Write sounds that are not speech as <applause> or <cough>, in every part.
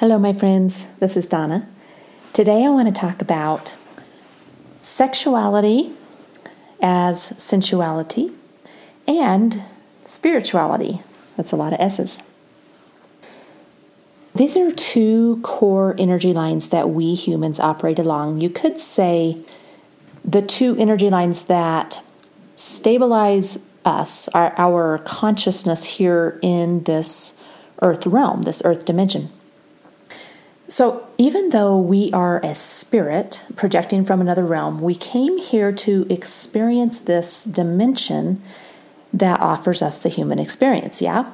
Hello, my friends. This is Donna. Today I want to talk about sexuality as sensuality and spirituality. That's a lot of S's. These are two core energy lines that we humans operate along. You could say the two energy lines that stabilize us, our, our consciousness here in this earth realm, this earth dimension. So, even though we are a spirit projecting from another realm, we came here to experience this dimension that offers us the human experience, yeah?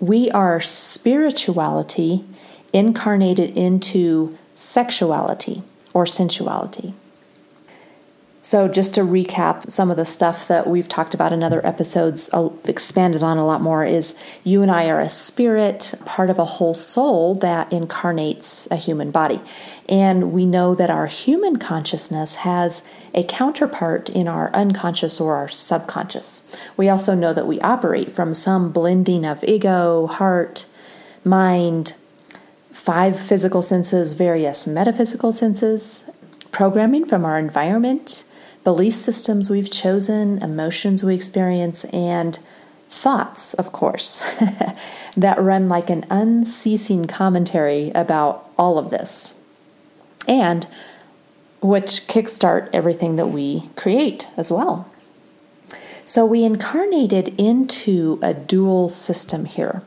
We are spirituality incarnated into sexuality or sensuality. So, just to recap some of the stuff that we've talked about in other episodes, uh, expanded on a lot more, is you and I are a spirit, part of a whole soul that incarnates a human body. And we know that our human consciousness has a counterpart in our unconscious or our subconscious. We also know that we operate from some blending of ego, heart, mind, five physical senses, various metaphysical senses, programming from our environment belief systems we've chosen, emotions we experience, and thoughts, of course, <laughs> that run like an unceasing commentary about all of this, and which kickstart everything that we create as well. So we incarnated into a dual system here,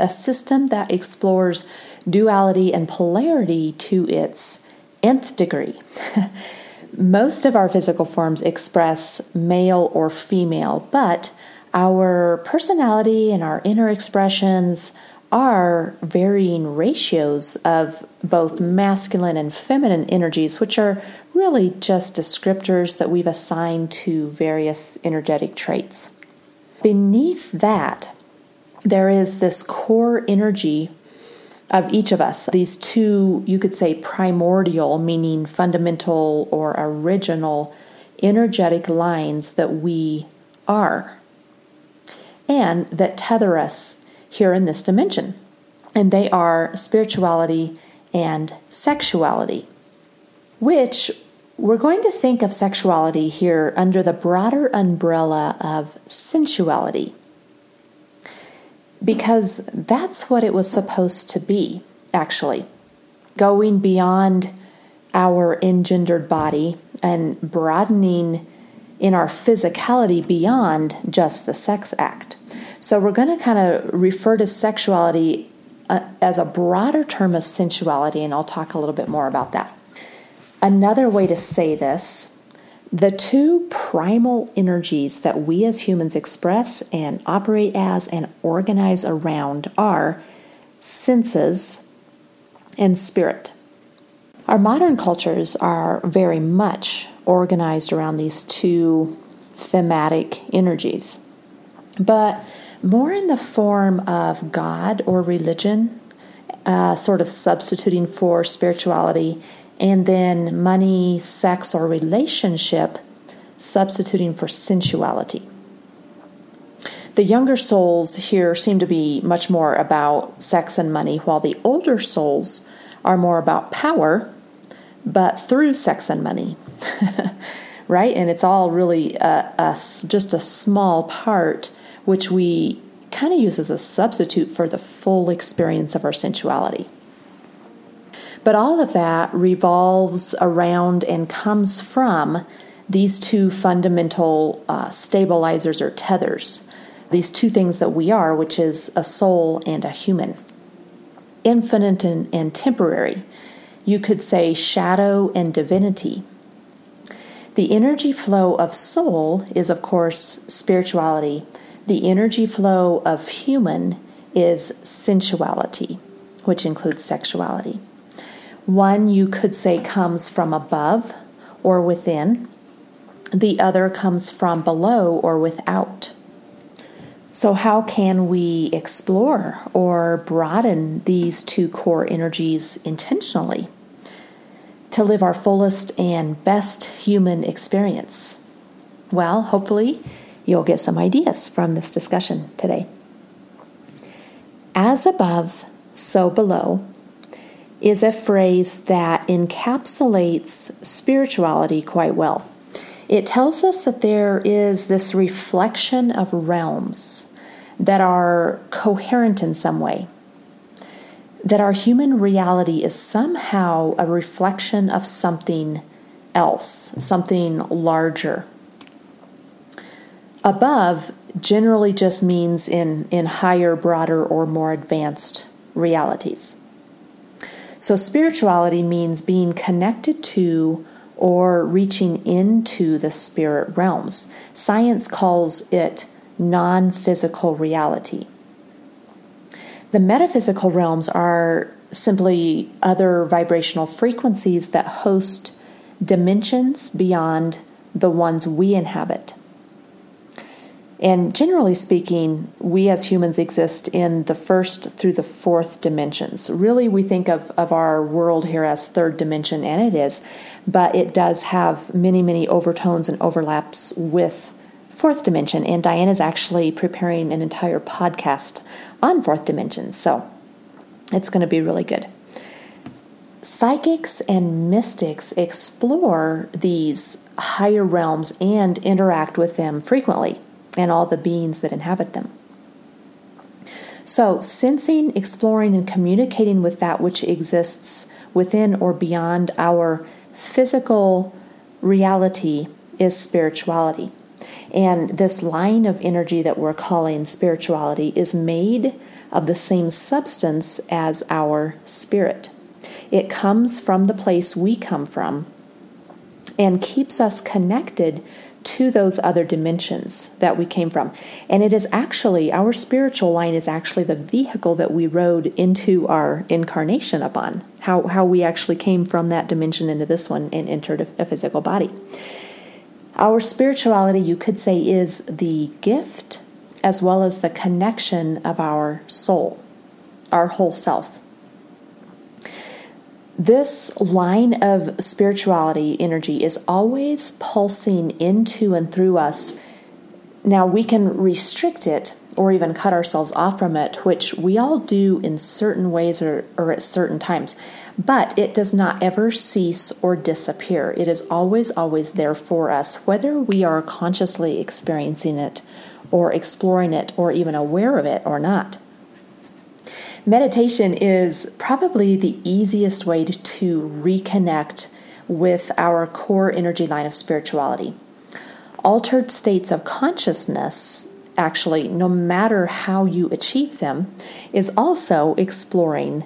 a system that explores duality and polarity to its nth degree. <laughs> most of our physical forms express male or female, but our personality and our inner expressions are varying ratios of both masculine and feminine energies, which are really just descriptors that we've assigned to various energetic traits. Beneath that, there is this core energy of each of us. These two, you could say, primordial, meaning fundamental or original energetic lines that we are and that tether us here in this dimension. And they are spirituality and sexuality, which we're going to think of sexuality here under the broader umbrella of sensuality because that's what it was supposed to be, actually. Going beyond our engendered body and broadening in our physicality beyond just the sex act. So, we're going to kind of refer to sexuality uh, as a broader term of sensuality, and I'll talk a little bit more about that. Another way to say this the two primal energies that we as humans express and operate as and organize around are senses and spirit. Our modern cultures are very much organized around these two thematic energies, but more in the form of God or religion, uh, sort of substituting for spirituality and then money, sex, or relationship substituting for sensuality. The younger souls here seem to be much more about sex and money, while the older souls are more about power, but through sex and money. <laughs> right? And it's all really a, a, just a small part, which we kind of use as a substitute for the full experience of our sensuality. But all of that revolves around and comes from these two fundamental uh, stabilizers or tethers, these two things that we are, which is a soul and a human. Infinite and, and temporary. You could say shadow and divinity. The energy flow of soul is, of course, spirituality. The energy flow of human is sensuality, which includes sexuality. One you could say comes from above or within, the other comes from below or without. So, how can we explore or broaden these two core energies intentionally to live our fullest and best human experience? Well, hopefully, you'll get some ideas from this discussion today. As above, so below is a phrase that encapsulates spirituality quite well. It tells us that there is this reflection of realms that are coherent in some way, that our human reality is somehow a reflection of something else, something larger. Above generally just means in, in higher, broader, or more advanced realities. So, spirituality means being connected to or reaching into the spirit realms. Science calls it non physical reality. The metaphysical realms are simply other vibrational frequencies that host dimensions beyond the ones we inhabit. And generally speaking, we as humans exist in the first through the fourth dimensions. Really, we think of, of our world here as third dimension, and it is, but it does have many, many overtones and overlaps with fourth dimension. And Diane is actually preparing an entire podcast on fourth dimension. So it's going to be really good. Psychics and mystics explore these higher realms and interact with them frequently and all the beings that inhabit them. So, sensing, exploring, and communicating with that which exists within or beyond our physical reality is spirituality. And this line of energy that we're calling spirituality is made of the same substance as our spirit. It comes from the place we come from and keeps us connected to those other dimensions that we came from. And it is actually, our spiritual line is actually the vehicle that we rode into our incarnation upon, how, how we actually came from that dimension into this one and entered a, a physical body. Our spirituality, you could say, is the gift as well as the connection of our soul, our whole self. This line of spirituality energy is always pulsing into and through us. Now, we can restrict it or even cut ourselves off from it, which we all do in certain ways or, or at certain times. But it does not ever cease or disappear. It is always, always there for us, whether we are consciously experiencing it or exploring it or even aware of it or not. Meditation is probably the easiest way to, to reconnect with our core energy line of spirituality. Altered states of consciousness, actually, no matter how you achieve them, is also exploring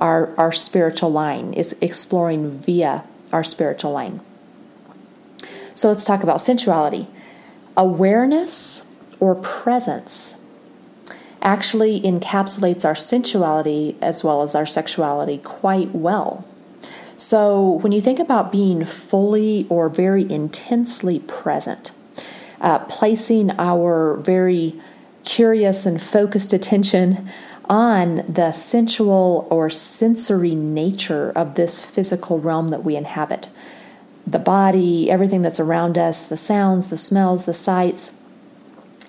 our, our spiritual line, is exploring via our spiritual line. So let's talk about sensuality. Awareness or presence actually encapsulates our sensuality as well as our sexuality quite well. So, when you think about being fully or very intensely present, uh, placing our very curious and focused attention on the sensual or sensory nature of this physical realm that we inhabit the body, everything that's around us, the sounds, the smells, the sights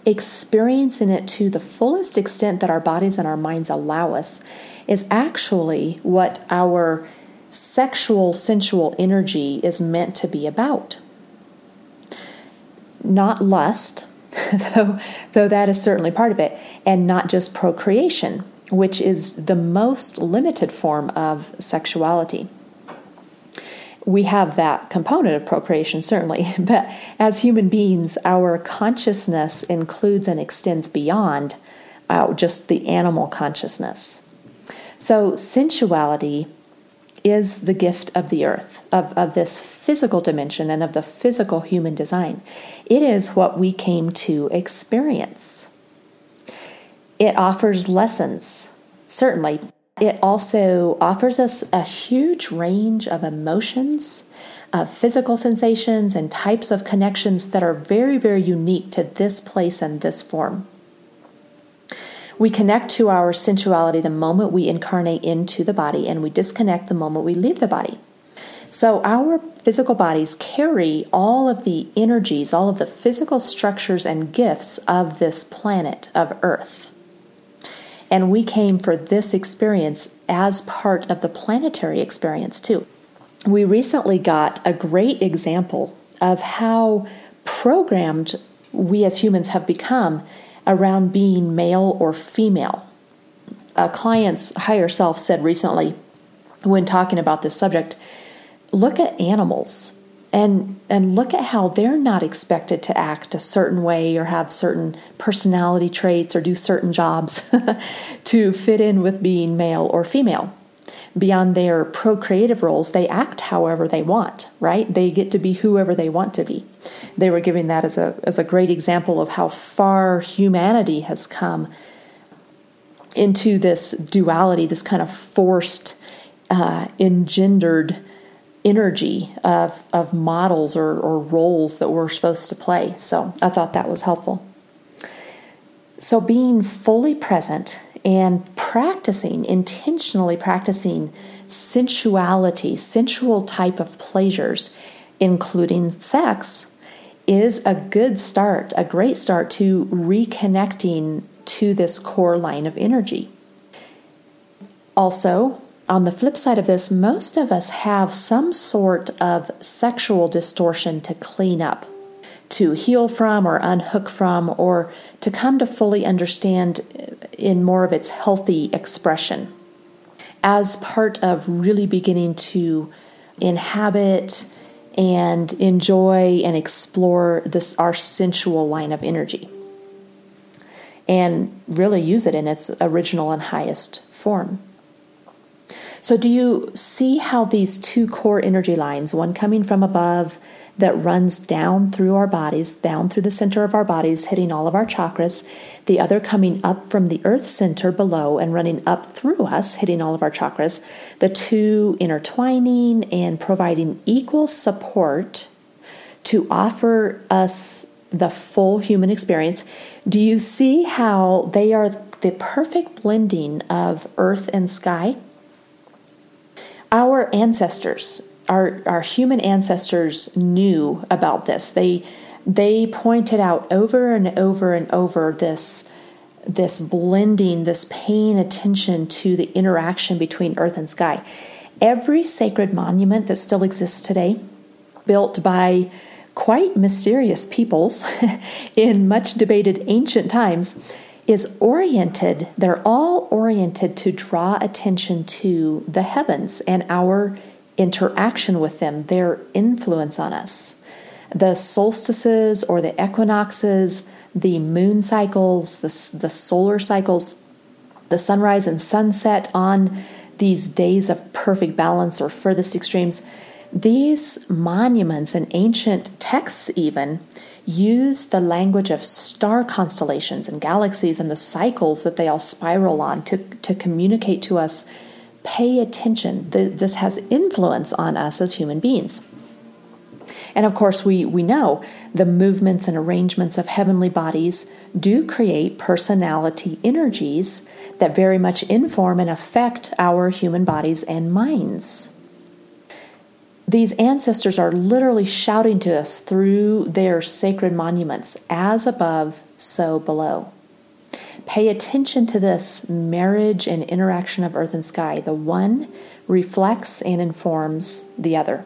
experiencing it to the fullest extent that our bodies and our minds allow us is actually what our sexual, sensual energy is meant to be about. Not lust, <laughs> though, though that is certainly part of it, and not just procreation, which is the most limited form of sexuality we have that component of procreation, certainly, <laughs> but as human beings, our consciousness includes and extends beyond uh, just the animal consciousness. So, sensuality is the gift of the earth, of, of this physical dimension and of the physical human design. It is what we came to experience. It offers lessons, certainly, it also offers us a huge range of emotions, of physical sensations, and types of connections that are very, very unique to this place and this form. We connect to our sensuality the moment we incarnate into the body, and we disconnect the moment we leave the body. So, our physical bodies carry all of the energies, all of the physical structures and gifts of this planet of Earth. And we came for this experience as part of the planetary experience, too. We recently got a great example of how programmed we as humans have become around being male or female. A client's higher self said recently, when talking about this subject, look at animals and and look at how they're not expected to act a certain way or have certain personality traits or do certain jobs <laughs> to fit in with being male or female. Beyond their procreative roles they act however they want right? They get to be whoever they want to be. They were giving that as a as a great example of how far humanity has come into this duality this kind of forced uh, engendered energy of, of models or, or roles that we're supposed to play. So I thought that was helpful. So being fully present and practicing, intentionally practicing sensuality, sensual type of pleasures, including sex, is a good start, a great start to reconnecting to this core line of energy. Also, on the flip side of this, most of us have some sort of sexual distortion to clean up, to heal from, or unhook from, or to come to fully understand in more of its healthy expression. As part of really beginning to inhabit and enjoy and explore this our sensual line of energy and really use it in its original and highest form. So, do you see how these two core energy lines, one coming from above that runs down through our bodies, down through the center of our bodies, hitting all of our chakras, the other coming up from the earth center below and running up through us, hitting all of our chakras, the two intertwining and providing equal support to offer us the full human experience. Do you see how they are the perfect blending of earth and sky? Our ancestors, our, our human ancestors knew about this. They they pointed out over and over and over this this blending, this paying attention to the interaction between earth and sky. Every sacred monument that still exists today, built by quite mysterious peoples <laughs> in much debated ancient times, is oriented, they're all oriented to draw attention to the heavens and our interaction with them, their influence on us. The solstices or the equinoxes, the moon cycles, the, the solar cycles, the sunrise and sunset on these days of perfect balance or furthest extremes, these monuments and ancient texts, even, use the language of star constellations and galaxies and the cycles that they all spiral on to, to communicate to us pay attention. This has influence on us as human beings. And of course, we, we know the movements and arrangements of heavenly bodies do create personality energies that very much inform and affect our human bodies and minds. These ancestors are literally shouting to us through their sacred monuments as above, so below. Pay attention to this marriage and interaction of earth and sky. The one reflects and informs the other.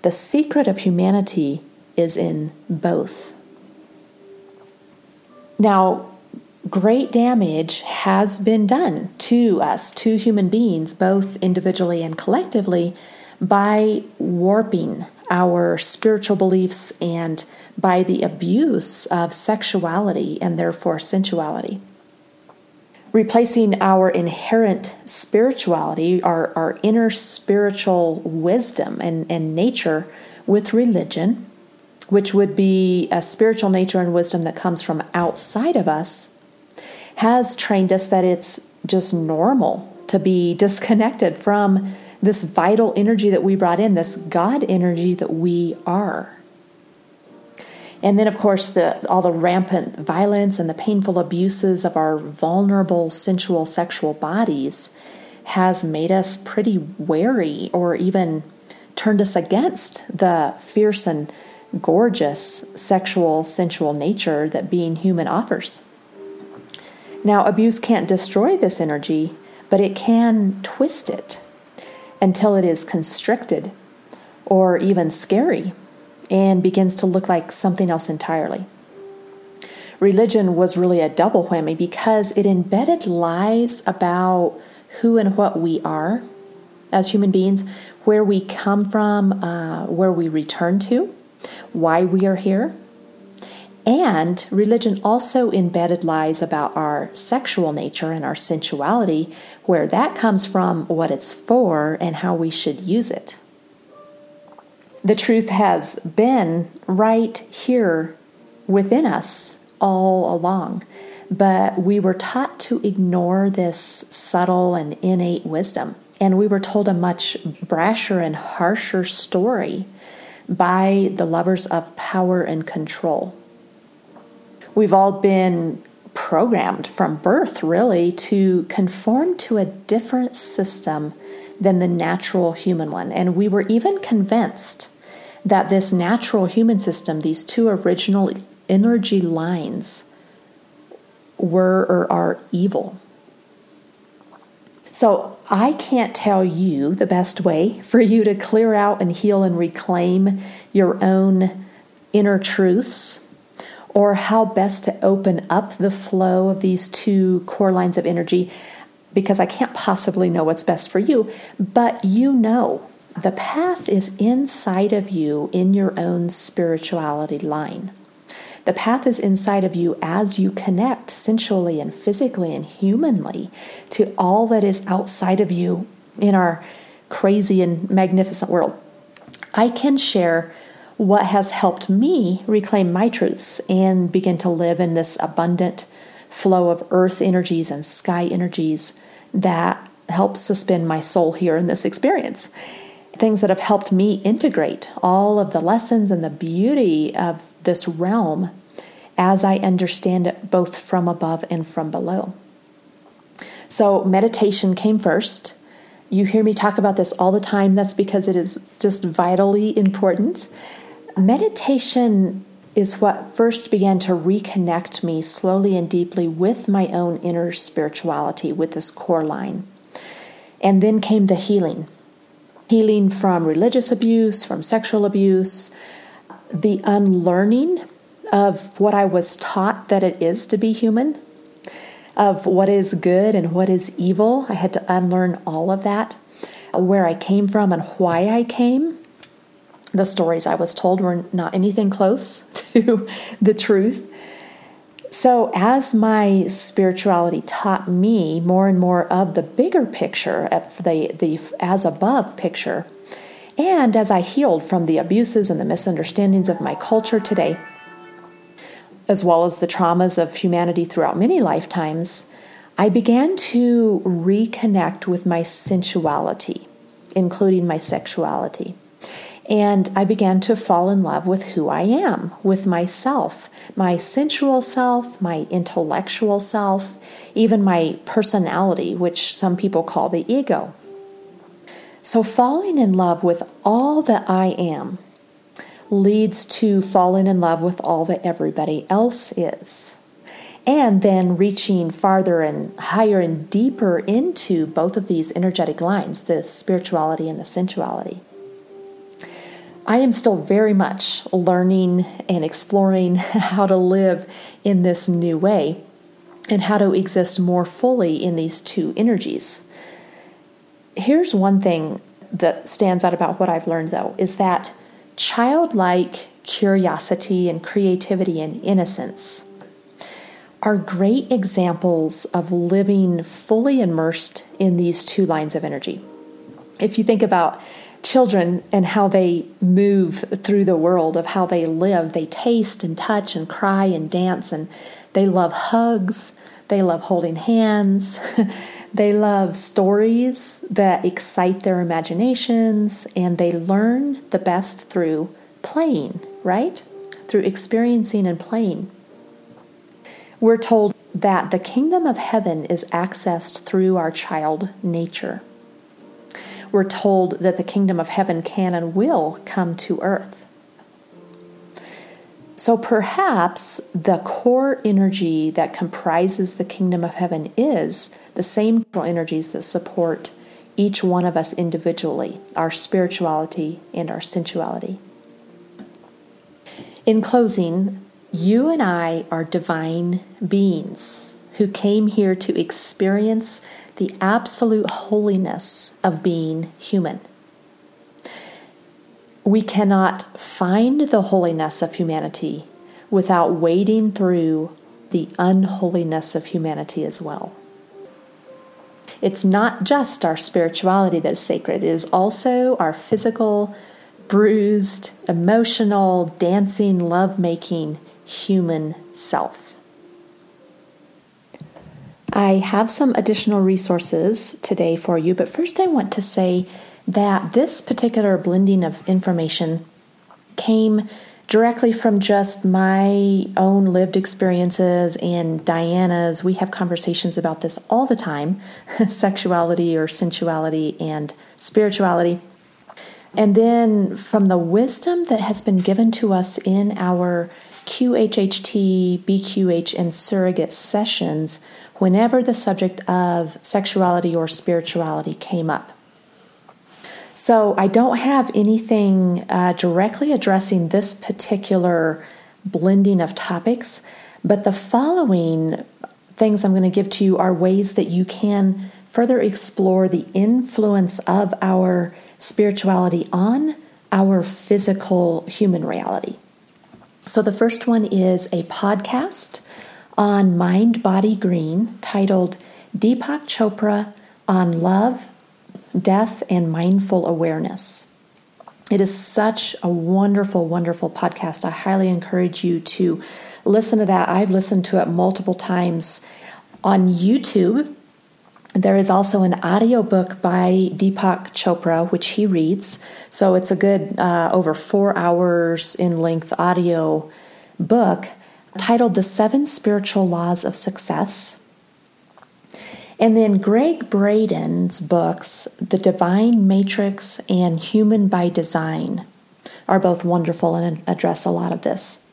The secret of humanity is in both. Now, great damage has been done to us, to human beings, both individually and collectively, by warping our spiritual beliefs and by the abuse of sexuality and therefore sensuality. Replacing our inherent spirituality, our, our inner spiritual wisdom and, and nature with religion, which would be a spiritual nature and wisdom that comes from outside of us, has trained us that it's just normal to be disconnected from this vital energy that we brought in, this God energy that we are. And then, of course, the, all the rampant violence and the painful abuses of our vulnerable, sensual, sexual bodies has made us pretty wary or even turned us against the fierce and gorgeous sexual, sensual nature that being human offers. Now, abuse can't destroy this energy, but it can twist it until it is constricted or even scary and begins to look like something else entirely. Religion was really a double whammy because it embedded lies about who and what we are as human beings, where we come from, uh, where we return to, why we are here. And religion also embedded lies about our sexual nature and our sensuality, where that comes from, what it's for, and how we should use it. The truth has been right here within us all along, but we were taught to ignore this subtle and innate wisdom. And we were told a much brasher and harsher story by the lovers of power and control. We've all been programmed from birth, really, to conform to a different system than the natural human one. And we were even convinced that this natural human system, these two original energy lines, were or are evil. So, I can't tell you the best way for you to clear out and heal and reclaim your own inner truths or how best to open up the flow of these two core lines of energy because I can't possibly know what's best for you, but you know the path is inside of you in your own spirituality line. The path is inside of you as you connect sensually and physically and humanly to all that is outside of you in our crazy and magnificent world. I can share what has helped me reclaim my truths and begin to live in this abundant flow of earth energies and sky energies that helps suspend my soul here in this experience. Things that have helped me integrate all of the lessons and the beauty of this realm as I understand it both from above and from below. So, meditation came first. You hear me talk about this all the time. That's because it is just vitally important. Meditation is what first began to reconnect me slowly and deeply with my own inner spirituality, with this core line. And then came the healing healing from religious abuse, from sexual abuse, the unlearning of what I was taught that it is to be human, of what is good and what is evil. I had to unlearn all of that, where I came from and why I came the stories I was told were not anything close <laughs> to the truth. So, as my spirituality taught me more and more of the bigger picture, of the, the as above picture, and as I healed from the abuses and the misunderstandings of my culture today, as well as the traumas of humanity throughout many lifetimes, I began to reconnect with my sensuality, including my sexuality. And I began to fall in love with who I am, with myself, my sensual self, my intellectual self, even my personality, which some people call the ego. So, falling in love with all that I am leads to falling in love with all that everybody else is. And then reaching farther and higher and deeper into both of these energetic lines the spirituality and the sensuality. I am still very much learning and exploring <laughs> how to live in this new way and how to exist more fully in these two energies. Here's one thing that stands out about what I've learned though is that childlike curiosity and creativity and innocence are great examples of living fully immersed in these two lines of energy. If you think about children and how they move through the world, of how they live. They taste and touch and cry and dance, and they love hugs. They love holding hands. <laughs> they love stories that excite their imaginations, and they learn the best through playing, right? Through experiencing and playing. We're told that the kingdom of heaven is accessed through our child nature we're told that the kingdom of heaven can and will come to earth. So perhaps the core energy that comprises the kingdom of heaven is the same energies that support each one of us individually, our spirituality and our sensuality. In closing, you and I are divine beings who came here to experience the absolute holiness of being human. We cannot find the holiness of humanity without wading through the unholiness of humanity as well. It's not just our spirituality that's sacred, it is also our physical, bruised, emotional, dancing, love making human self. I have some additional resources today for you, but first I want to say that this particular blending of information came directly from just my own lived experiences and Diana's. We have conversations about this all the time <laughs> sexuality or sensuality and spirituality. And then from the wisdom that has been given to us in our QHHT, BQH, and surrogate sessions whenever the subject of sexuality or spirituality came up. So I don't have anything uh, directly addressing this particular blending of topics, but the following things I'm going to give to you are ways that you can further explore the influence of our spirituality on our physical human reality. So, the first one is a podcast on Mind Body Green titled Deepak Chopra on Love, Death, and Mindful Awareness. It is such a wonderful, wonderful podcast. I highly encourage you to listen to that. I've listened to it multiple times on YouTube. There is also an audiobook by Deepak Chopra, which he reads. So it's a good uh, over four hours in length audio book titled The Seven Spiritual Laws of Success. And then Gregg Braden's books, The Divine Matrix and Human by Design, are both wonderful and address a lot of this.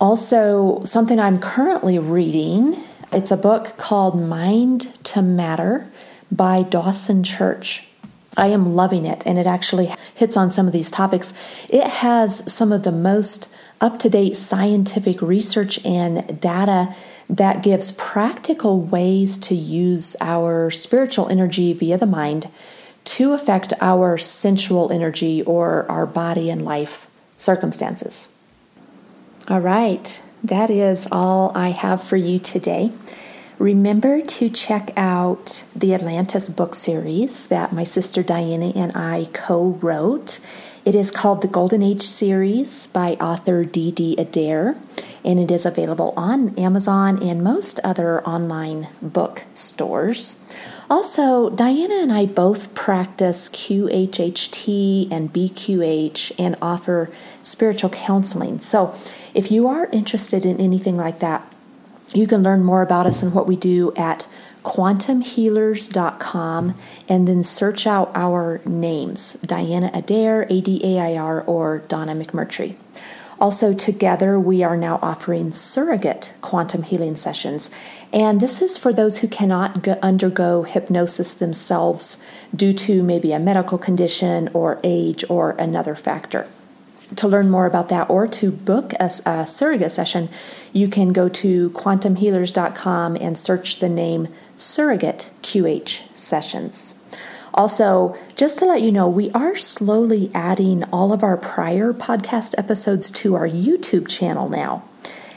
Also, something I'm currently reading, it's a book called Mind to Matter by Dawson Church. I am loving it, and it actually hits on some of these topics. It has some of the most up to date scientific research and data that gives practical ways to use our spiritual energy via the mind to affect our sensual energy or our body and life circumstances. All right, that is all I have for you today. Remember to check out the Atlantis book series that my sister Diana and I co wrote. It is called the Golden Age series by author Dee Adair and it is available on Amazon and most other online book stores. Also, Diana and I both practice QHHT and BQH and offer spiritual counseling. So, if you are interested in anything like that, you can learn more about us and what we do at quantumhealers.com and then search out our names Diana Adair, A D A I R, or Donna McMurtry. Also, together, we are now offering surrogate quantum healing sessions. And this is for those who cannot go, undergo hypnosis themselves due to maybe a medical condition or age or another factor. To learn more about that or to book a, a surrogate session, you can go to quantumhealers.com and search the name Surrogate QH Sessions. Also, just to let you know, we are slowly adding all of our prior podcast episodes to our YouTube channel now.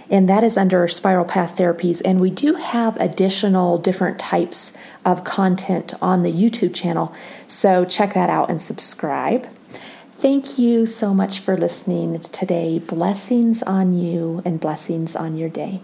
And that is under Spiral Path Therapies. And we do have additional different types of content on the YouTube channel. So check that out and subscribe. Thank you so much for listening today. Blessings on you and blessings on your day.